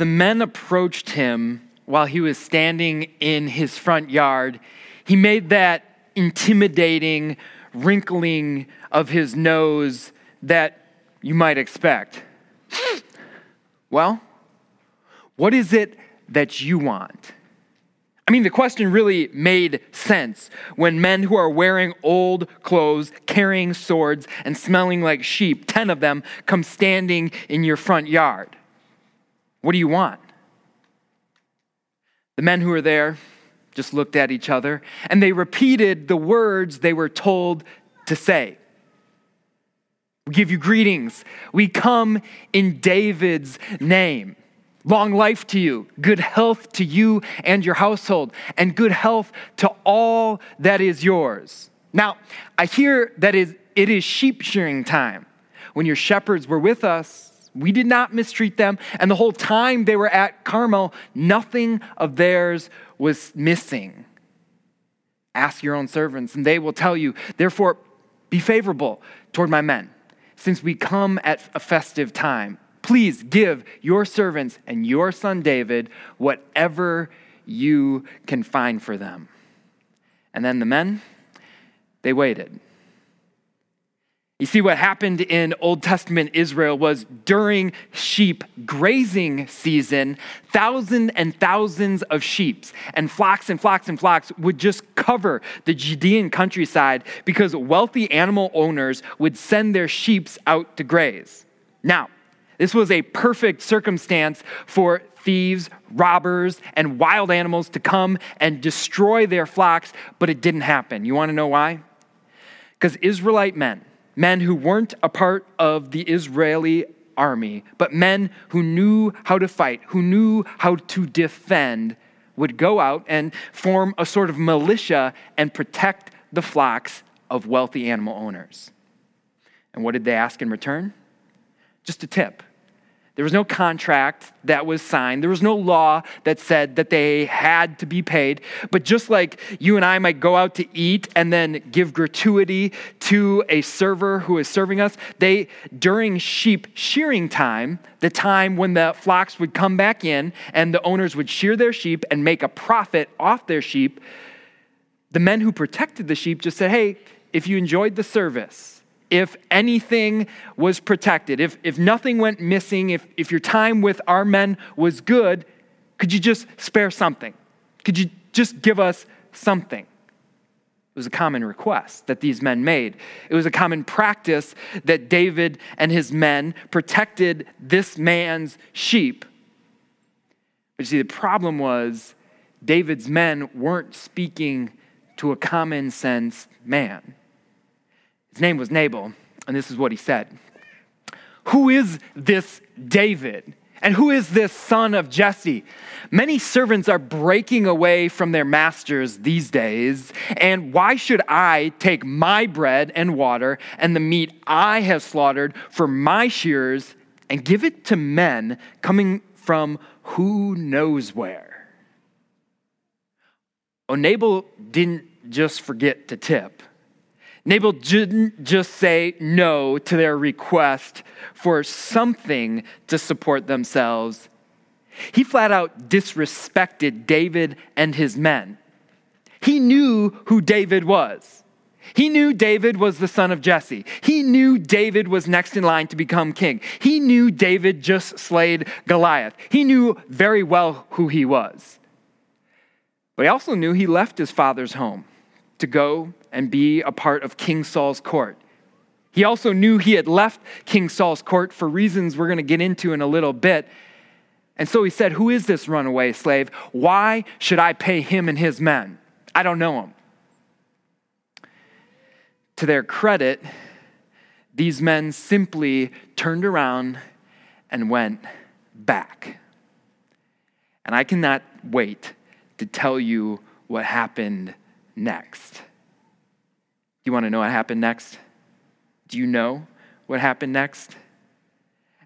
the men approached him while he was standing in his front yard, he made that intimidating wrinkling of his nose that you might expect. Well, what is it that you want? I mean, the question really made sense when men who are wearing old clothes, carrying swords, and smelling like sheep, 10 of them, come standing in your front yard. What do you want? The men who were there just looked at each other and they repeated the words they were told to say. We give you greetings. We come in David's name. Long life to you, good health to you and your household, and good health to all that is yours. Now, I hear that it is sheep shearing time. When your shepherds were with us, we did not mistreat them, and the whole time they were at Carmel, nothing of theirs was missing. Ask your own servants, and they will tell you. Therefore, be favorable toward my men, since we come at a festive time. Please give your servants and your son David whatever you can find for them. And then the men, they waited. You see, what happened in Old Testament Israel was during sheep grazing season, thousands and thousands of sheep and flocks and flocks and flocks would just cover the Judean countryside because wealthy animal owners would send their sheep out to graze. Now, this was a perfect circumstance for thieves, robbers, and wild animals to come and destroy their flocks, but it didn't happen. You want to know why? Because Israelite men, men who weren't a part of the Israeli army, but men who knew how to fight, who knew how to defend, would go out and form a sort of militia and protect the flocks of wealthy animal owners. And what did they ask in return? Just a tip. There was no contract that was signed. There was no law that said that they had to be paid. But just like you and I might go out to eat and then give gratuity to a server who is serving us, they, during sheep shearing time, the time when the flocks would come back in and the owners would shear their sheep and make a profit off their sheep, the men who protected the sheep just said, hey, if you enjoyed the service, if anything was protected, if, if nothing went missing, if, if your time with our men was good, could you just spare something? Could you just give us something? It was a common request that these men made. It was a common practice that David and his men protected this man's sheep. But you see, the problem was David's men weren't speaking to a common sense man. His name was Nabal, and this is what he said Who is this David? And who is this son of Jesse? Many servants are breaking away from their masters these days. And why should I take my bread and water and the meat I have slaughtered for my shearers and give it to men coming from who knows where? Nabal didn't just forget to tip. Nabal didn't just say no to their request for something to support themselves. He flat out disrespected David and his men. He knew who David was. He knew David was the son of Jesse. He knew David was next in line to become king. He knew David just slayed Goliath. He knew very well who he was. But he also knew he left his father's home to go and be a part of King Saul's court. He also knew he had left King Saul's court for reasons we're going to get into in a little bit. And so he said, Who is this runaway slave? Why should I pay him and his men? I don't know him. To their credit, these men simply turned around and went back. And I cannot wait to tell you what happened next. You want to know what happened next? Do you know what happened next?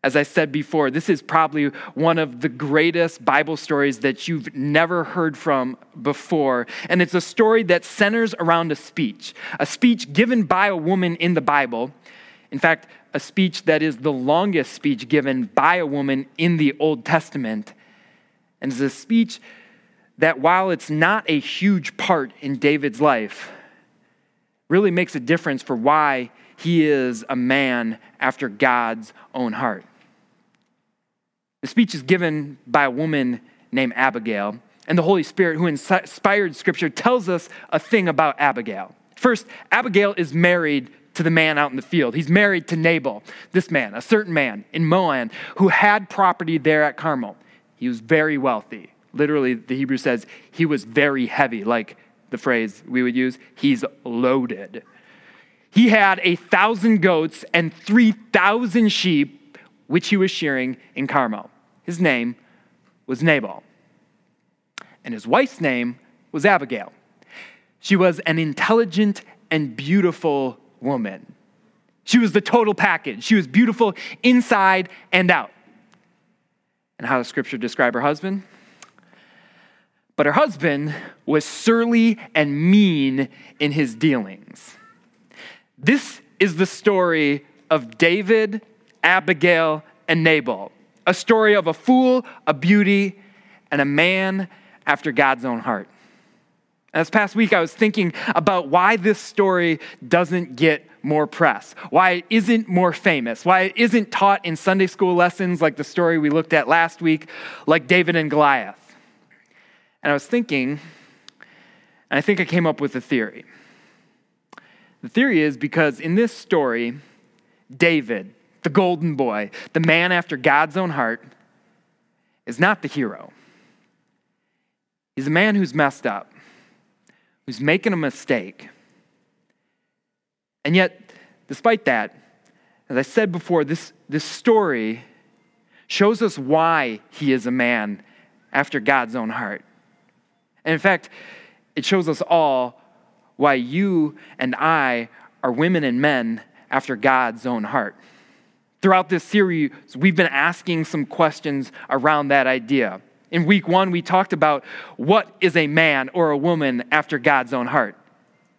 As I said before, this is probably one of the greatest Bible stories that you've never heard from before. And it's a story that centers around a speech, a speech given by a woman in the Bible In fact, a speech that is the longest speech given by a woman in the Old Testament. And it's a speech that, while it's not a huge part in David's life, really makes a difference for why he is a man after God's own heart. The speech is given by a woman named Abigail, and the Holy Spirit, who inspired Scripture, tells us a thing about Abigail. First, Abigail is married to the man out in the field. He's married to Nabal, this man, a certain man in Maon, who had property there at Carmel. He was very wealthy. Literally, the Hebrew says he was very heavy, like the phrase we would use, he's loaded. He had a thousand goats and 3,000 sheep, which he was shearing in Carmel. His name was Nabal. And his wife's name was Abigail. She was an intelligent and beautiful woman. She was the total package. She was beautiful inside and out. And how does scripture describe her husband? But her husband was surly and mean in his dealings. This is the story of David, Abigail, and Nabal a story of a fool, a beauty, and a man after God's own heart. this past week, I was thinking about why this story doesn't get more press, why it isn't more famous, why it isn't taught in Sunday school lessons like the story we looked at last week, like David and Goliath. And I was thinking, and I think I came up with a theory. The theory is because in this story, David, the golden boy, the man after God's own heart, is not the hero. He's a man who's messed up, who's making a mistake and yet, despite that, as I said before, this, this story shows us why he is a man after God's own heart. And in fact, it shows us all why you and I are women and men after God's own heart. Throughout this series, we've been asking some questions around that idea. In week one, we talked about what is a man or a woman after God's own heart.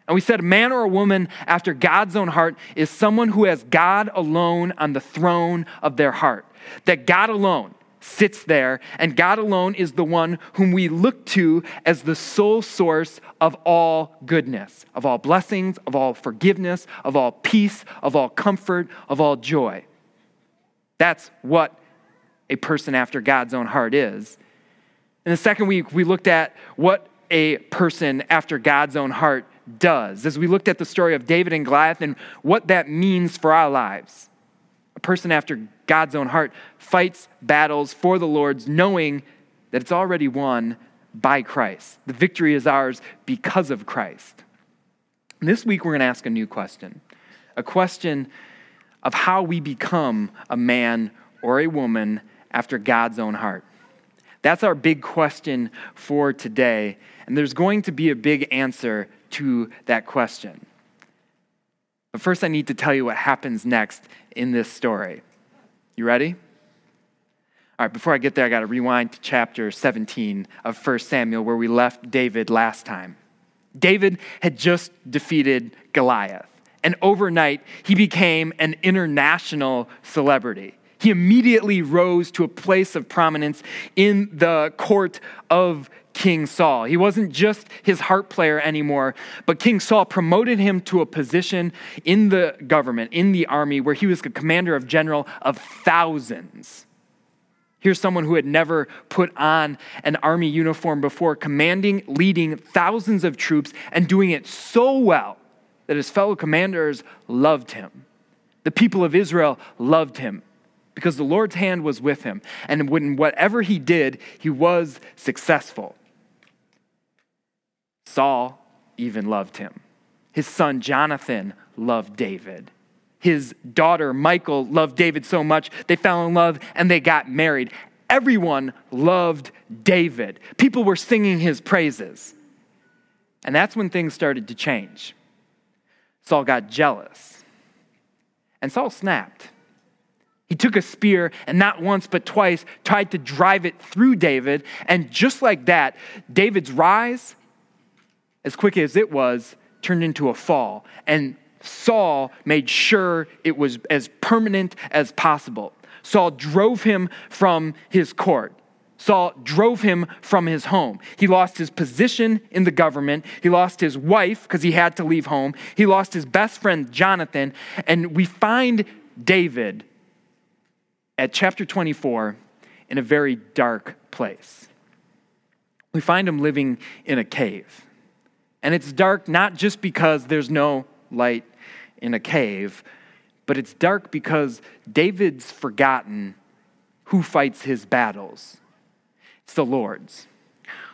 And we said a man or a woman after God's own heart is someone who has God alone on the throne of their heart. That God alone sits there, and God alone is the one whom we look to as the sole source of all goodness, of all blessings, of all forgiveness, of all peace, of all comfort, of all joy. That's what a person after God's own heart is. In the second week, we looked at what a person after God's own heart does as we looked at the story of David and Goliath and what that means for our lives. Person after God's own heart fights battles for the Lord's, knowing that it's already won by Christ. The victory is ours because of Christ. And this week, we're going to ask a new question a question of how we become a man or a woman after God's own heart. That's our big question for today. And there's going to be a big answer to that question. But first, I need to tell you what happens next in this story. You ready? All right, before I get there, I got to rewind to chapter 17 of 1 Samuel, where we left David last time. David had just defeated Goliath, and overnight, he became an international celebrity. He immediately rose to a place of prominence in the court of King Saul. He wasn't just his harp player anymore, but King Saul promoted him to a position in the government, in the army, where he was the commander of general of thousands. Here's someone who had never put on an army uniform before, commanding, leading thousands of troops, and doing it so well that his fellow commanders loved him. The people of Israel loved him because the Lord's hand was with him. And when whatever he did, he was successful. Saul even loved him. His son Jonathan loved David. His daughter Michal loved David so much, they fell in love and they got married. Everyone loved David. People were singing his praises. And that's when things started to change. Saul got jealous. And Saul snapped. He took a spear and not once but twice tried to drive it through David. And just like that, David's rise as quick as it was, turned into a fall. And Saul made sure it was as permanent as possible. Saul drove him from his court. Saul drove him from his home. He lost his position in the government. He lost his wife because he had to leave home. He lost his best friend, Jonathan. And we find David at chapter 24 in a very dark place. We find him living in a cave. And it's dark not just because there's no light in a cave, but it's dark because David's forgotten who fights his battles. It's the Lord's.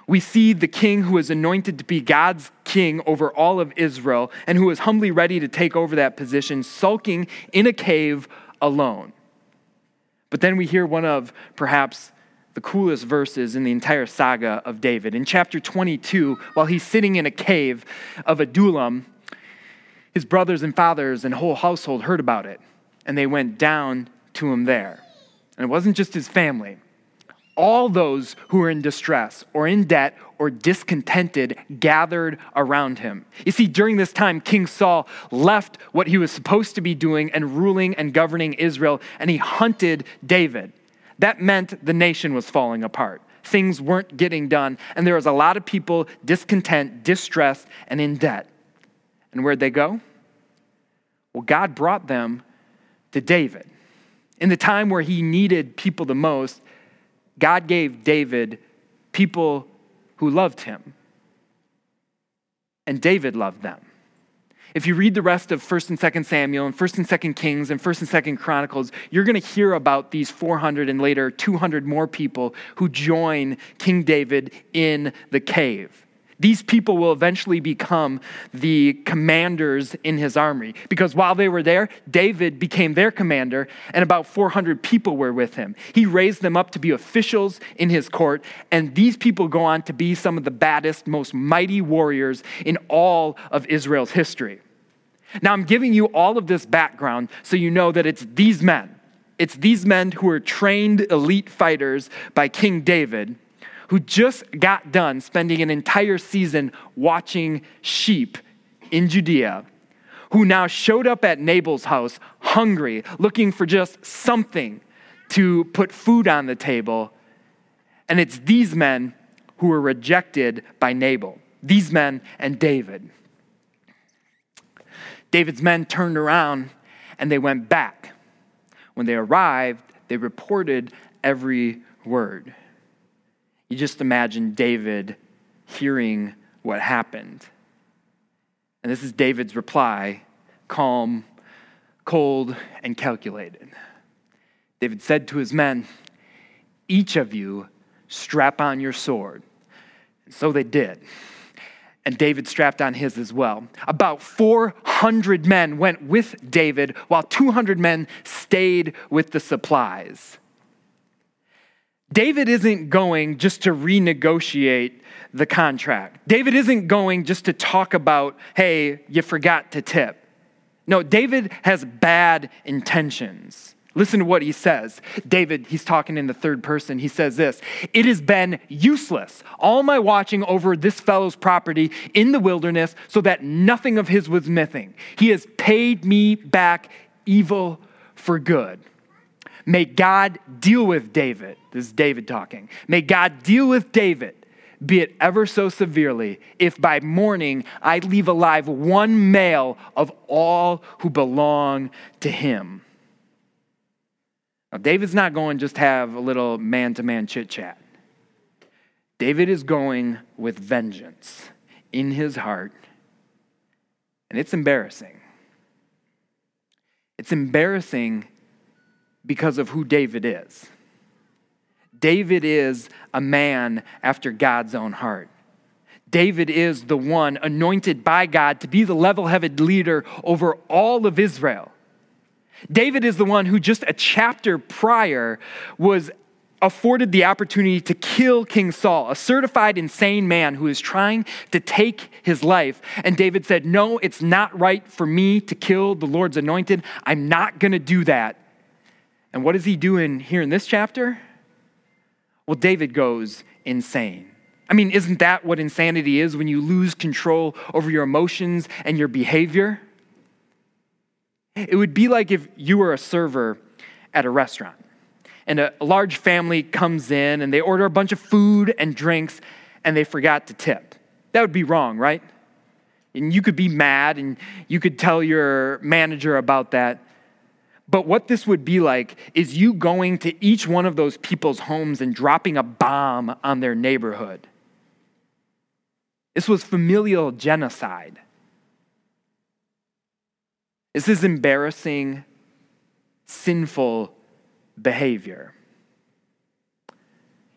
We see the king who is anointed to be God's king over all of Israel and who is humbly ready to take over that position, sulking in a cave alone. But then we hear one of perhaps the coolest verses in the entire saga of David. In chapter 22, while he's sitting in a cave of Adullam, his brothers and fathers and whole household heard about it, and they went down to him there. And it wasn't just his family. All those who were in distress or in debt or discontented gathered around him. You see, during this time, King Saul left what he was supposed to be doing and ruling and governing Israel, and he hunted David. That meant the nation was falling apart. Things weren't getting done, and there was a lot of people discontent, distressed, and in debt. And where'd they go? Well, God brought them to David. In the time where he needed people the most, God gave David people who loved him. And David loved them. If you read the rest of 1st and 2nd Samuel and 1st and 2nd Kings and 1st and 2nd Chronicles, you're going to hear about these 400 and later 200 more people who join King David in the cave. These people will eventually become the commanders in his army because while they were there, David became their commander and about 400 people were with him. He raised them up to be officials in his court, and these people go on to be some of the baddest, most mighty warriors in all of Israel's history. Now, I'm giving you all of this background so you know that it's these men. It's these men who are trained elite fighters by King David who just got done spending an entire season watching sheep in Judea, who now showed up at Nabal's house hungry, looking for just something to put food on the table. And it's these men who were rejected by Nabal, these men and David. David's men turned around and they went back. When they arrived, they reported every word. You just imagine David hearing what happened. And this is David's reply calm, cold, and calculated. David said to his men, Each of you strap on your sword. And so they did. And David strapped on his as well. About 400 men went with David, while 200 men stayed with the supplies. David isn't going just to renegotiate the contract. David isn't going just to talk about, hey, you forgot to tip. No, David has bad intentions. Listen to what he says. David, he's talking in the third person. He says this It has been useless, all my watching over this fellow's property in the wilderness, so that nothing of his was missing. He has paid me back evil for good. May God deal with David. This is David talking. May God deal with David, be it ever so severely, if by morning I leave alive one male of all who belong to him. Now, David's not going just have a little man to man chit chat. David is going with vengeance in his heart, and it's embarrassing. It's embarrassing because of who David is. David is a man after God's own heart. David is the one anointed by God to be the level headed leader over all of Israel. David is the one who, just a chapter prior, was afforded the opportunity to kill King Saul, a certified insane man who is trying to take his life. And David said, No, it's not right for me to kill the Lord's anointed. I'm not going to do that. And what is he doing here in this chapter? Well, David goes insane. I mean, isn't that what insanity is when you lose control over your emotions and your behavior? It would be like if you were a server at a restaurant and a, large family comes in and they order a bunch of food and drinks and they forgot to tip. That would be wrong, right? And you could be mad and you could tell your manager about that. But what this would be like is you going to each one of those people's homes and dropping a bomb on their neighborhood. This was familial genocide. This is embarrassing, sinful behavior.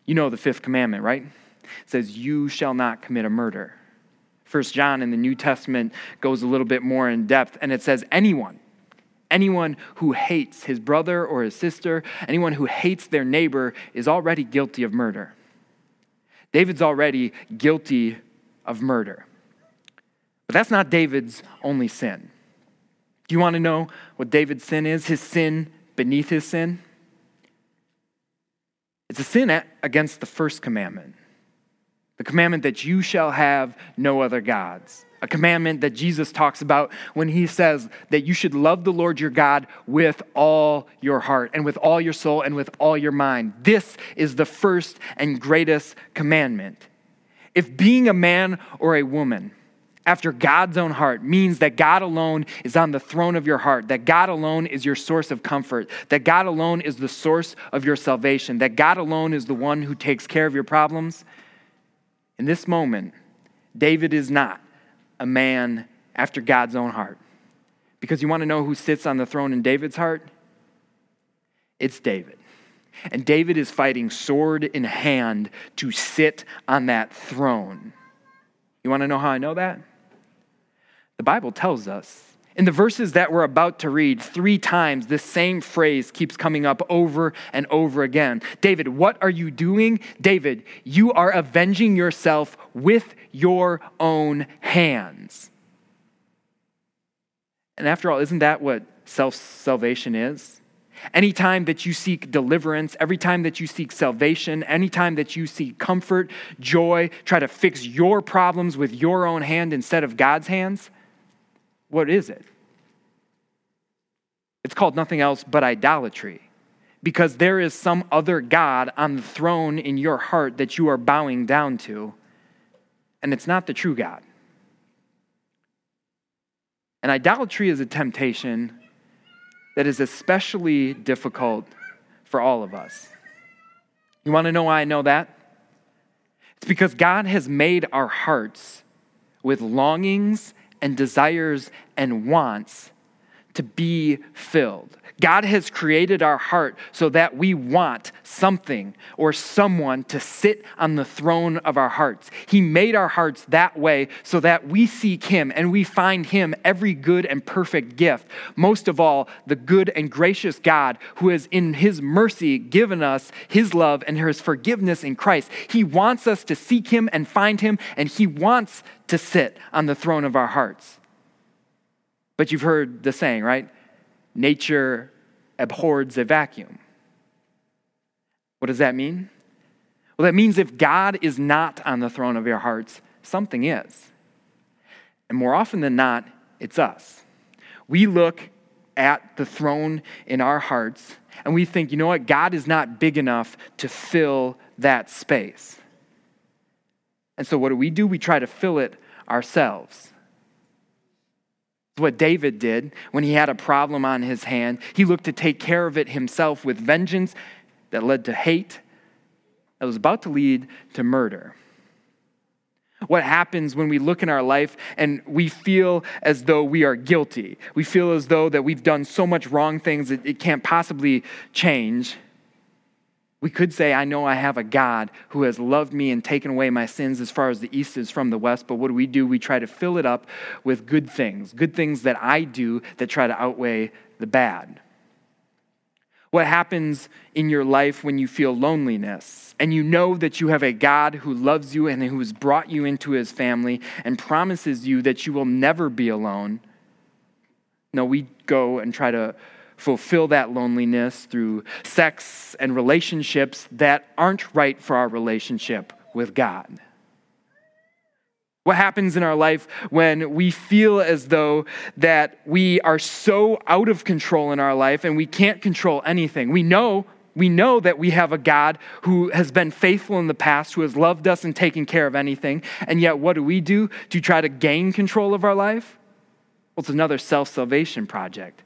You know the fifth commandment, right? It says, You shall not commit a murder. First John in the New Testament goes a little bit more in depth, and it says, Anyone, anyone who hates his brother or his sister, anyone who hates their neighbor is already guilty of murder. David's already guilty of murder. But that's not David's only sin. Do you want to know what David's sin is? His sin beneath his sin? It's a sin against the first commandment the commandment that you shall have no other gods. A commandment that Jesus talks about when he says that you should love the Lord your God with all your heart and with all your soul and with all your mind. This is the first and greatest commandment. If being a man or a woman after God's own heart means that God alone is on the throne of your heart, that God alone is your source of comfort, that God alone is the source of your salvation, that God alone is the one who takes care of your problems. In this moment, David is not a man after God's own heart. Because you want to know who sits on the throne in David's heart? It's David. And David is fighting sword in hand to sit on that throne. You want to know how I know that? The Bible tells us. In the verses that we're about to read, three times this same phrase keeps coming up over and over again. David, what are you doing? David, you are avenging yourself with your own hands. And after all, isn't that what self salvation is? Anytime that you seek deliverance, every time that you seek salvation, anytime that you seek comfort, joy, try to fix your problems with your own hand instead of God's hands, what is it? It's called nothing else but idolatry because there is some other God on the throne in your heart that you are bowing down to, and it's not the true God. And idolatry is a temptation that is especially difficult for all of us. You want to know why I know that? It's because God has made our hearts with longings and desires and wants to be filled. God has created our heart so that we want something or someone to sit on the throne of our hearts. He made our hearts that way so that we seek Him and we find Him every good and perfect gift. Most of all, the good and gracious God who has, in His mercy, given us His love and His forgiveness in Christ. He wants us to seek Him and find Him, and He wants to sit on the throne of our hearts. But you've heard the saying, right? Nature abhors a vacuum. What does that mean? Well, that means if God is not on the throne of your hearts, something is. And more often than not, it's us. We look at the throne in our hearts and we think, you know what? God is not big enough to fill that space. And so what do we do? We try to fill it ourselves what David did when he had a problem on his hand. He looked to take care of it himself with vengeance that led to hate, that was about to lead to murder. What happens when we look in our life and we feel as though we are guilty? We feel as though that we've done so much wrong things that it can't possibly change. We could say, I know I have a God who has loved me and taken away my sins as far as the east is from the west. But what do we do? We try to fill it up with good things, good things that I do that try to outweigh the bad. What happens in your life when you feel loneliness and you know that you have a God who loves you and who has brought you into his family and promises you that you will never be alone? No, we go and try to fulfill that loneliness through sex and relationships that aren't right for our relationship with God. What happens in our life when we feel as though that we are so out of control in our life and we can't control anything? We know we know that we have a God who has been faithful in the past, who has loved us and taken care of anything. And yet, what do we do to try to gain control of our life? Well, it's another self salvation project.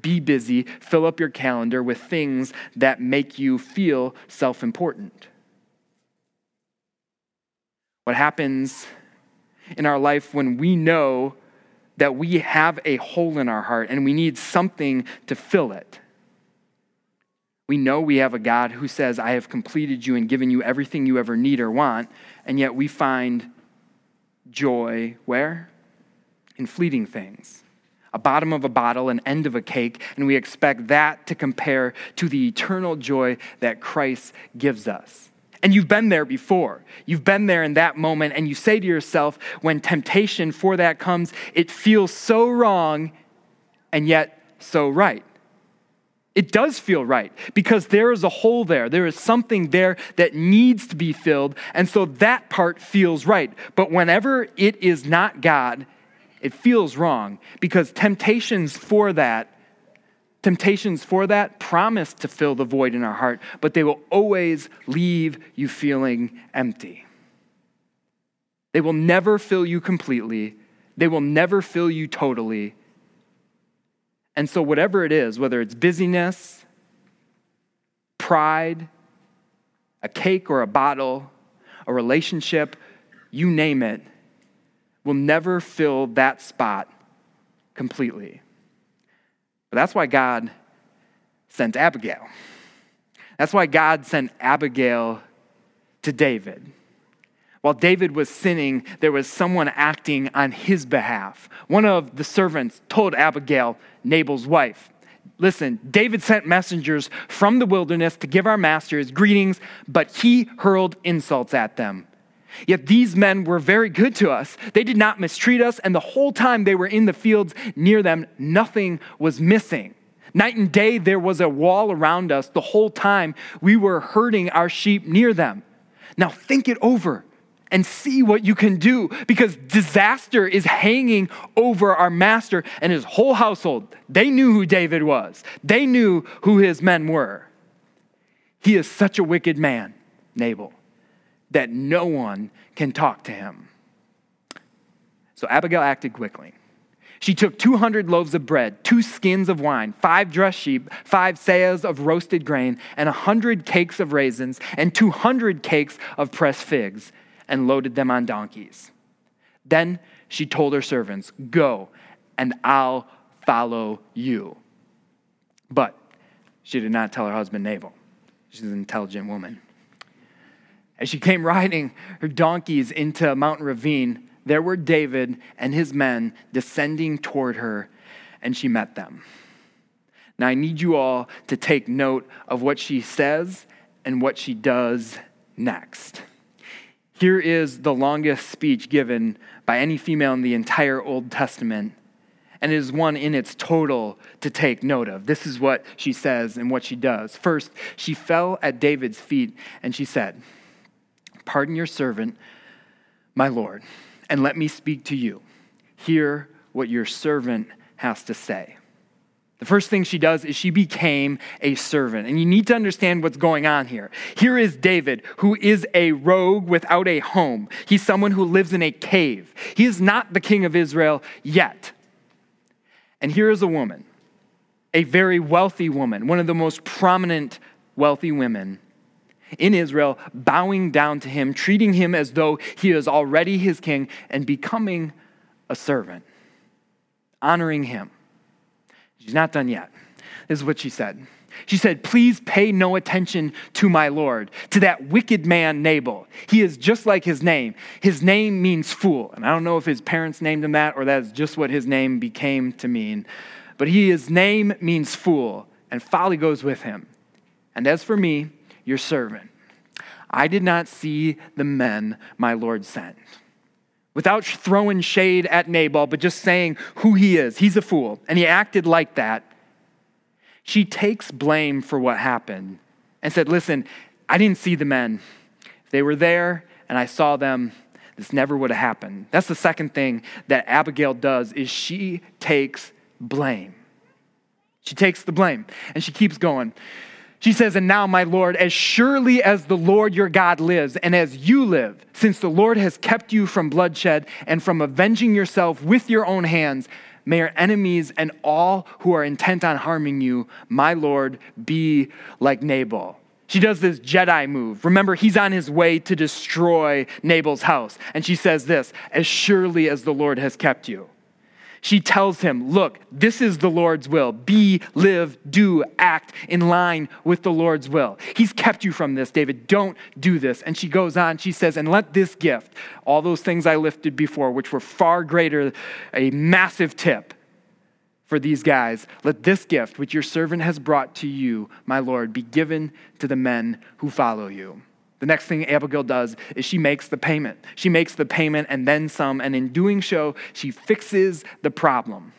Be busy, fill up your calendar with things that make you feel self important. What happens in our life when we know that we have a hole in our heart and we need something to fill it? We know we have a God who says, I have completed you and given you everything you ever need or want, and yet we find joy where? In fleeting things. A bottom of a bottle, an end of a cake, and we expect that to compare to the eternal joy that Christ gives us. And you've been there before. You've been there in that moment, and you say to yourself, when temptation for that comes, it feels so wrong and yet so right. It does feel right because there is a hole there. There is something there that needs to be filled. And so that part feels right. But whenever it is not God, it feels wrong because temptations for that temptations for that promise to fill the void in our heart, but they will always leave you feeling empty. They will never fill you completely. They will never fill you totally. And so, whatever it is, whether it's busyness, pride, a cake or a bottle, a relationship, you name it, will never fill that spot completely. But that's why God sent Abigail. That's why God sent Abigail to David. While David was sinning, there was someone acting on his behalf. One of the servants told Abigail, Nabal's wife, Listen, David sent messengers from the wilderness to give our master his greetings, but he hurled insults at them. Yet these men were very good to us. They did not mistreat us, and the whole time they were in the fields near them, nothing was missing. Night and day, there was a wall around us the whole time we were herding our sheep near them. Now think it over and see what you can do because disaster is hanging over our master and his whole household. They knew who David was, they knew who his men were. He is such a wicked man, Nabal, that no one can talk to him. So Abigail acted quickly. She took 200 loaves of bread, two skins of wine, five dressed sheep, five seahs of roasted grain, and a 100 cakes of raisins, and 200 cakes of pressed figs and loaded them on donkeys. Then she told her servants, Go, and I'll follow you. But she did not tell her husband Nabal. She's an intelligent woman. As she came riding her donkeys into a mountain ravine, there were David and his men descending toward her, and she met them. Now, I need you all to take note of what she says and what she does next. Here is the longest speech given by any female in the entire Old Testament, and it is one in its total to take note of. This is what she says and what she does. First, she fell at David's feet and she said, Pardon your servant, my Lord, and let me speak to you. Hear what your servant has to say. The first thing she does is she became a servant. And you need to understand what's going on here. Here is David, who is a rogue without a home. He's someone who lives in a cave. He is not the king of Israel yet. And here is a woman, a very wealthy woman, one of the most prominent wealthy women in Israel, bowing down to him, treating him as though he is already his king, and becoming a servant, honoring him. She's not done yet. This is what she said. She said, Please pay no attention to my Lord, to that wicked man Nabal. He is just like his name. His name means fool. And I don't know if his parents named him that or that's just what his name became to mean. But he, his name means fool, and folly goes with him. And as for me, your servant, I did not see the men my Lord sent without throwing shade at Nabal, but just saying who he is. He's a fool, and he acted like that. She takes blame for what happened and said, Listen, I didn't see the men. If they were there, and I saw them. this never would have happened. That's the second thing that Abigail does is she takes blame. She takes the blame and she keeps going. She says, And now, my Lord, as surely as the Lord your God lives, and as you live, since the Lord has kept you from bloodshed and from avenging yourself with your own hands, may your enemies and all who are intent on harming you, my Lord, be like Nabal. She does this Jedi move. Remember, he's on his way to destroy Nabal's house. And she says this As surely as the Lord has kept you she tells him, Look, this is the Lord's will. Be, live, do, act in line with the Lord's will. He's kept you from this, David. Don't do this. And she goes on, she says, And let this gift, all those things I lifted before, which were far greater, a massive tip for these guys, let this gift, which your servant has brought to you, my Lord, be given to the men who follow you. The next thing Abigail does is she makes the payment. She makes the payment and then some, and in doing so, she fixes the problem.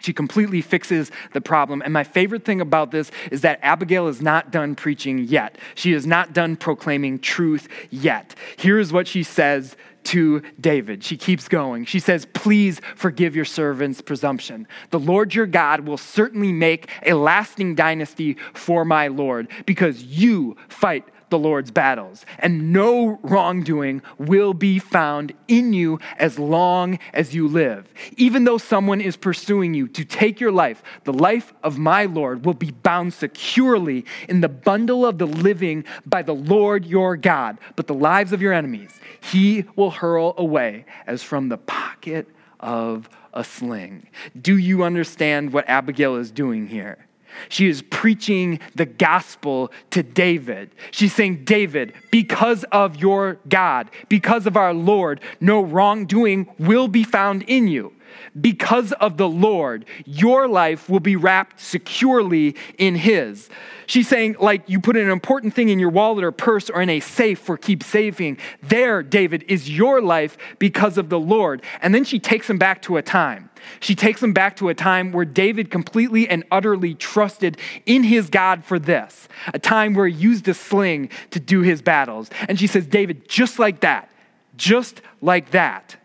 She completely fixes the problem. And my favorite thing about this is that Abigail is not done preaching yet. She is not done proclaiming truth yet. Here's what she says to David. She keeps going. She says, Please forgive your servant's presumption. The Lord your God will certainly make a lasting dynasty for my Lord because you fight the Lord's battles, and no wrongdoing will be found in you as long as you live. Even though someone is pursuing you to take your life, the life of my Lord will be bound securely in the bundle of the living by the Lord your God. But the lives of your enemies he will hurl away as from the pocket of a sling. Do you understand what Abigail is doing here? She is preaching the gospel to David. She's saying, David, because of your God, because of our Lord, no wrongdoing will be found in you. Because of the Lord, your life will be wrapped securely in His. She's saying, like, you put an important thing in your wallet or purse or in a safe for keep saving. There, David, is your life because of the Lord. And then she takes him back to a time. She takes him back to a time where David completely and utterly trusted in his God for this, a time where he used a sling to do his battles. And she says, David, just like that, just like that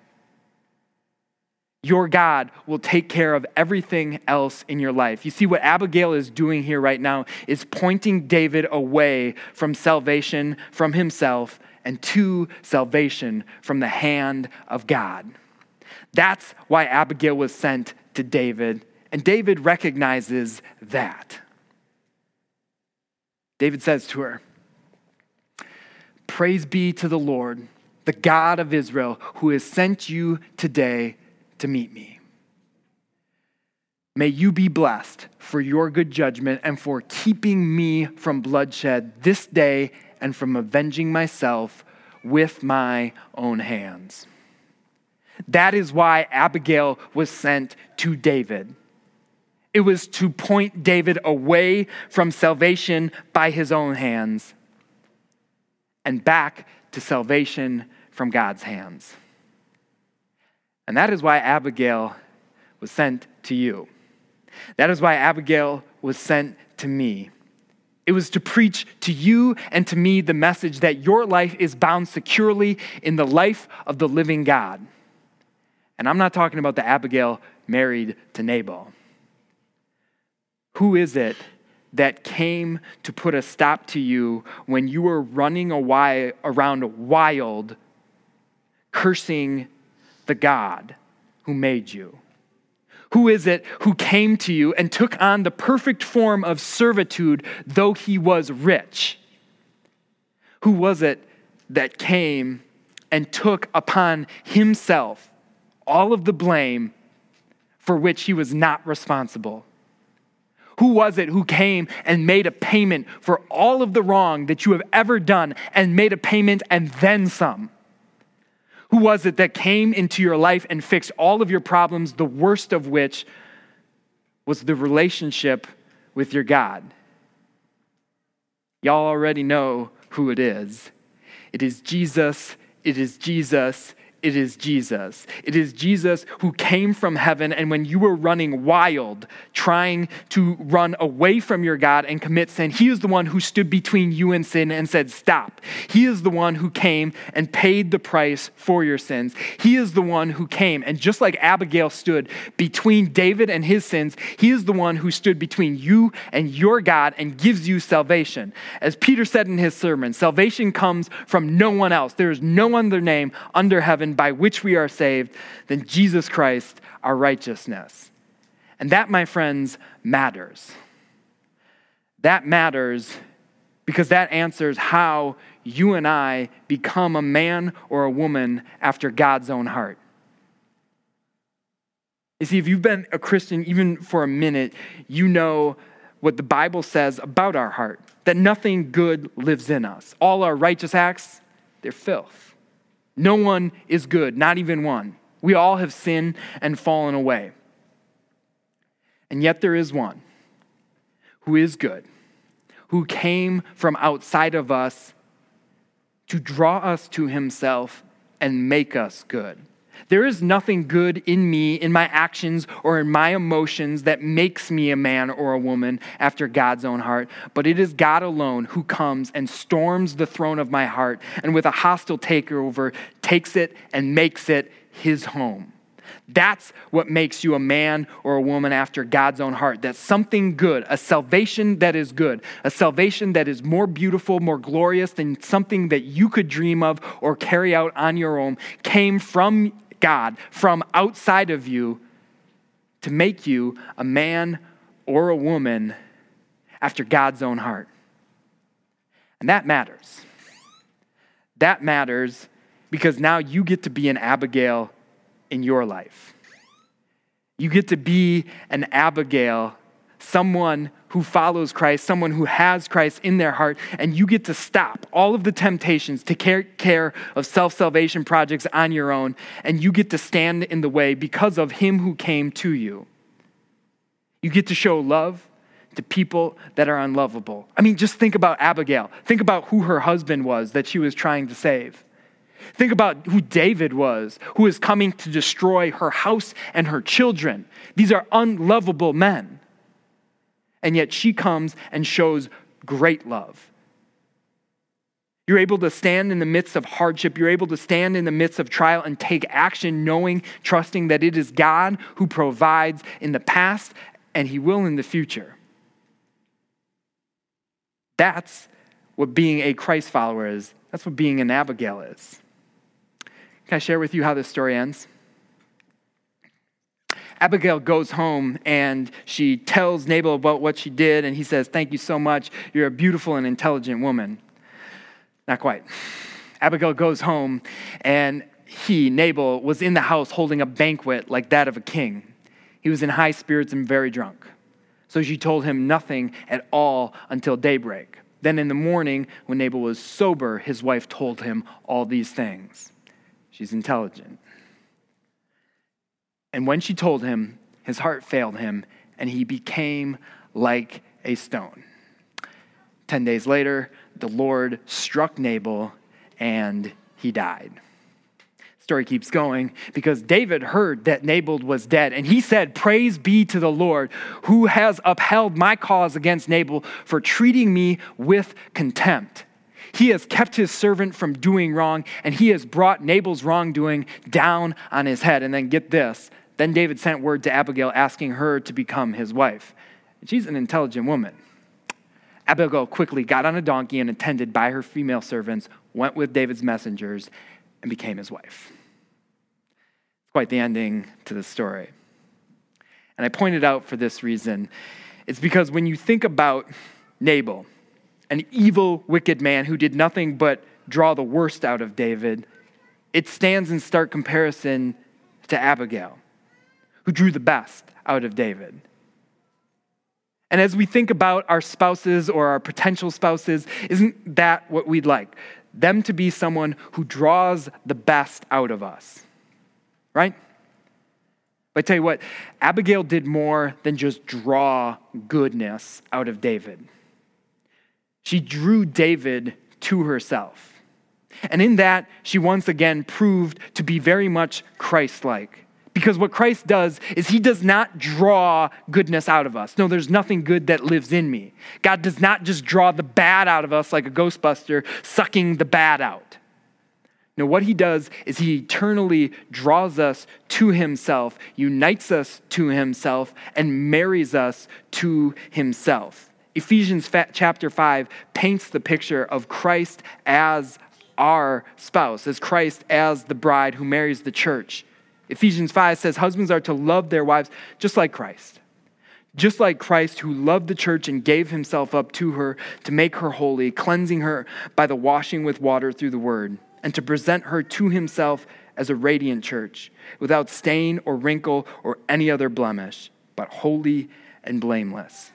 your God will take care of everything else in your life. You see, what Abigail is doing here right now is pointing David away from salvation from himself and to salvation from the hand of God. That's why Abigail was sent to David, and David recognizes that. David says to her, Praise be to the Lord, the God of Israel, who has sent you today to meet me. May you be blessed for your good judgment and for keeping me from bloodshed this day and from avenging myself with my own hands. That is why Abigail was sent to David. It was to point David away from salvation by his own hands and back to salvation from God's hands. And that is why Abigail was sent to you. That is why Abigail was sent to me. It was to preach to you and to me the message that your life is bound securely in the life of the living God. And I'm not talking about the Abigail married to Nabal. Who is it that came to put a stop to you when you were running around wild, cursing the God who made you? Who is it who came to you and took on the perfect form of servitude, though he was rich? Who was it that came and took upon himself all of the blame for which he was not responsible? Who was it who came and made a payment for all of the wrong that you have ever done and made a payment and then some? Who was it that came into your life and fixed all of your problems, the worst of which was the relationship with your God? Y'all already know who it is. It is Jesus, it is Jesus, it is Jesus. It is Jesus who came from heaven, and when you were running wild, trying to run away from your God and commit sin, He is the one who stood between you and sin and said, Stop. He is the one who came and paid the price for your sins. He is the one who came, and just like Abigail stood between David and his sins, He is the one who stood between you and your God and gives you salvation. As Peter said in his sermon, salvation comes from no one else. There is no other name under heaven by which we are saved than Jesus Christ, our righteousness. And that, my friends, matters. That matters because that answers how you and I become a man or a woman after God's own heart. You see, if you've been a Christian even for a minute, you know what the Bible says about our heart that nothing good lives in us. All our righteous acts, they're filth. No one is good, not even one. We all have sinned and fallen away. And yet there is one who is good, who came from outside of us to draw us to himself and make us good. There is nothing good in me, in my actions, or in my emotions that makes me a man or a woman after God's own heart, but it is God alone who comes and storms the throne of my heart and with a hostile takeover takes it and makes it his home. That's what makes you a man or a woman after God's own heart. That's something good, a salvation that is good, a salvation that is more beautiful, more glorious than something that you could dream of or carry out on your own, came from God from outside of you to make you a man or a woman after God's own heart. And that matters. That matters because now you get to be an Abigail in your life. You get to be an Abigail, someone who follows Christ, someone who has Christ in their heart, and you get to stop all of the temptations to care, care of self salvation projects on your own, and you get to stand in the way because of Him who came to you. You get to show love to people that are unlovable. I mean, just think about Abigail. Think about who her husband was that she was trying to save. Think about who David was, who is coming to destroy her house and her children. These are unlovable men. And yet she comes and shows great love. You're able to stand in the midst of hardship. You're able to stand in the midst of trial and take action, knowing, trusting that it is God who provides in the past and He will in the future. That's what being a Christ follower is. That's what being an Abigail is. Can I share with you how this story ends? Abigail goes home and she tells Nabal about what she did, and he says, Thank you so much. You're a beautiful and intelligent woman. Not quite. Abigail goes home, and he, Nabal, was in the house holding a banquet like that of a king. He was in high spirits and very drunk. So she told him nothing at all until daybreak. Then in the morning, when Nabal was sober, his wife told him all these things. She's intelligent. And when she told him, his heart failed him, and he became like a stone. Ten days later, the Lord struck Nabal, and he died. Story keeps going because David heard that Nabal was dead, and he said, Praise be to the Lord who has upheld my cause against Nabal for treating me with contempt. He has kept his servant from doing wrong, and he has brought Nabal's wrongdoing down on his head. And then get this then David sent word to Abigail asking her to become his wife. She's an intelligent woman. Abigail quickly got on a donkey and, attended by her female servants, went with David's messengers, and became his wife. It's quite the ending to the story. And I pointed out for this reason. It's because when you think about Nabal, an evil, wicked man who did nothing but draw the worst out of David, it stands in stark comparison to Abigail who drew the best out of David. And as we think about our spouses or our potential spouses, isn't that what we'd like? Them to be someone who draws the best out of us, right? But I tell you what, Abigail did more than just draw goodness out of David. She drew David to herself. And in that, she once again proved to be very much Christ like. Because what Christ does is he does not draw goodness out of us. No, there's nothing good that lives in me. God does not just draw the bad out of us like a ghostbuster sucking the bad out. No, what he does is he eternally draws us to himself, unites us to himself, and marries us to himself. Ephesians chapter 5 paints the picture of Christ as our spouse, as Christ as the bride who marries the church. Ephesians 5 says husbands are to love their wives just like Christ. Just like Christ, who loved the church and gave himself up to her to make her holy, cleansing her by the washing with water through the word, and to present her to himself as a radiant church, without stain or wrinkle or any other blemish, but holy and blameless.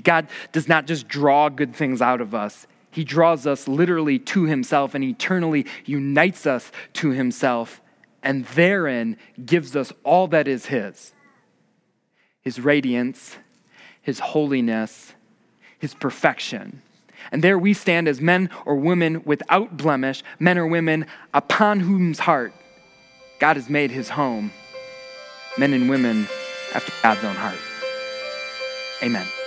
God does not just draw good things out of us, He draws us literally to Himself and eternally unites us to Himself and therein gives us all that is His His radiance, His holiness, His perfection. And there we stand as men or women without blemish, men or women upon whose heart God has made His home, men and women after God's own heart. Amen.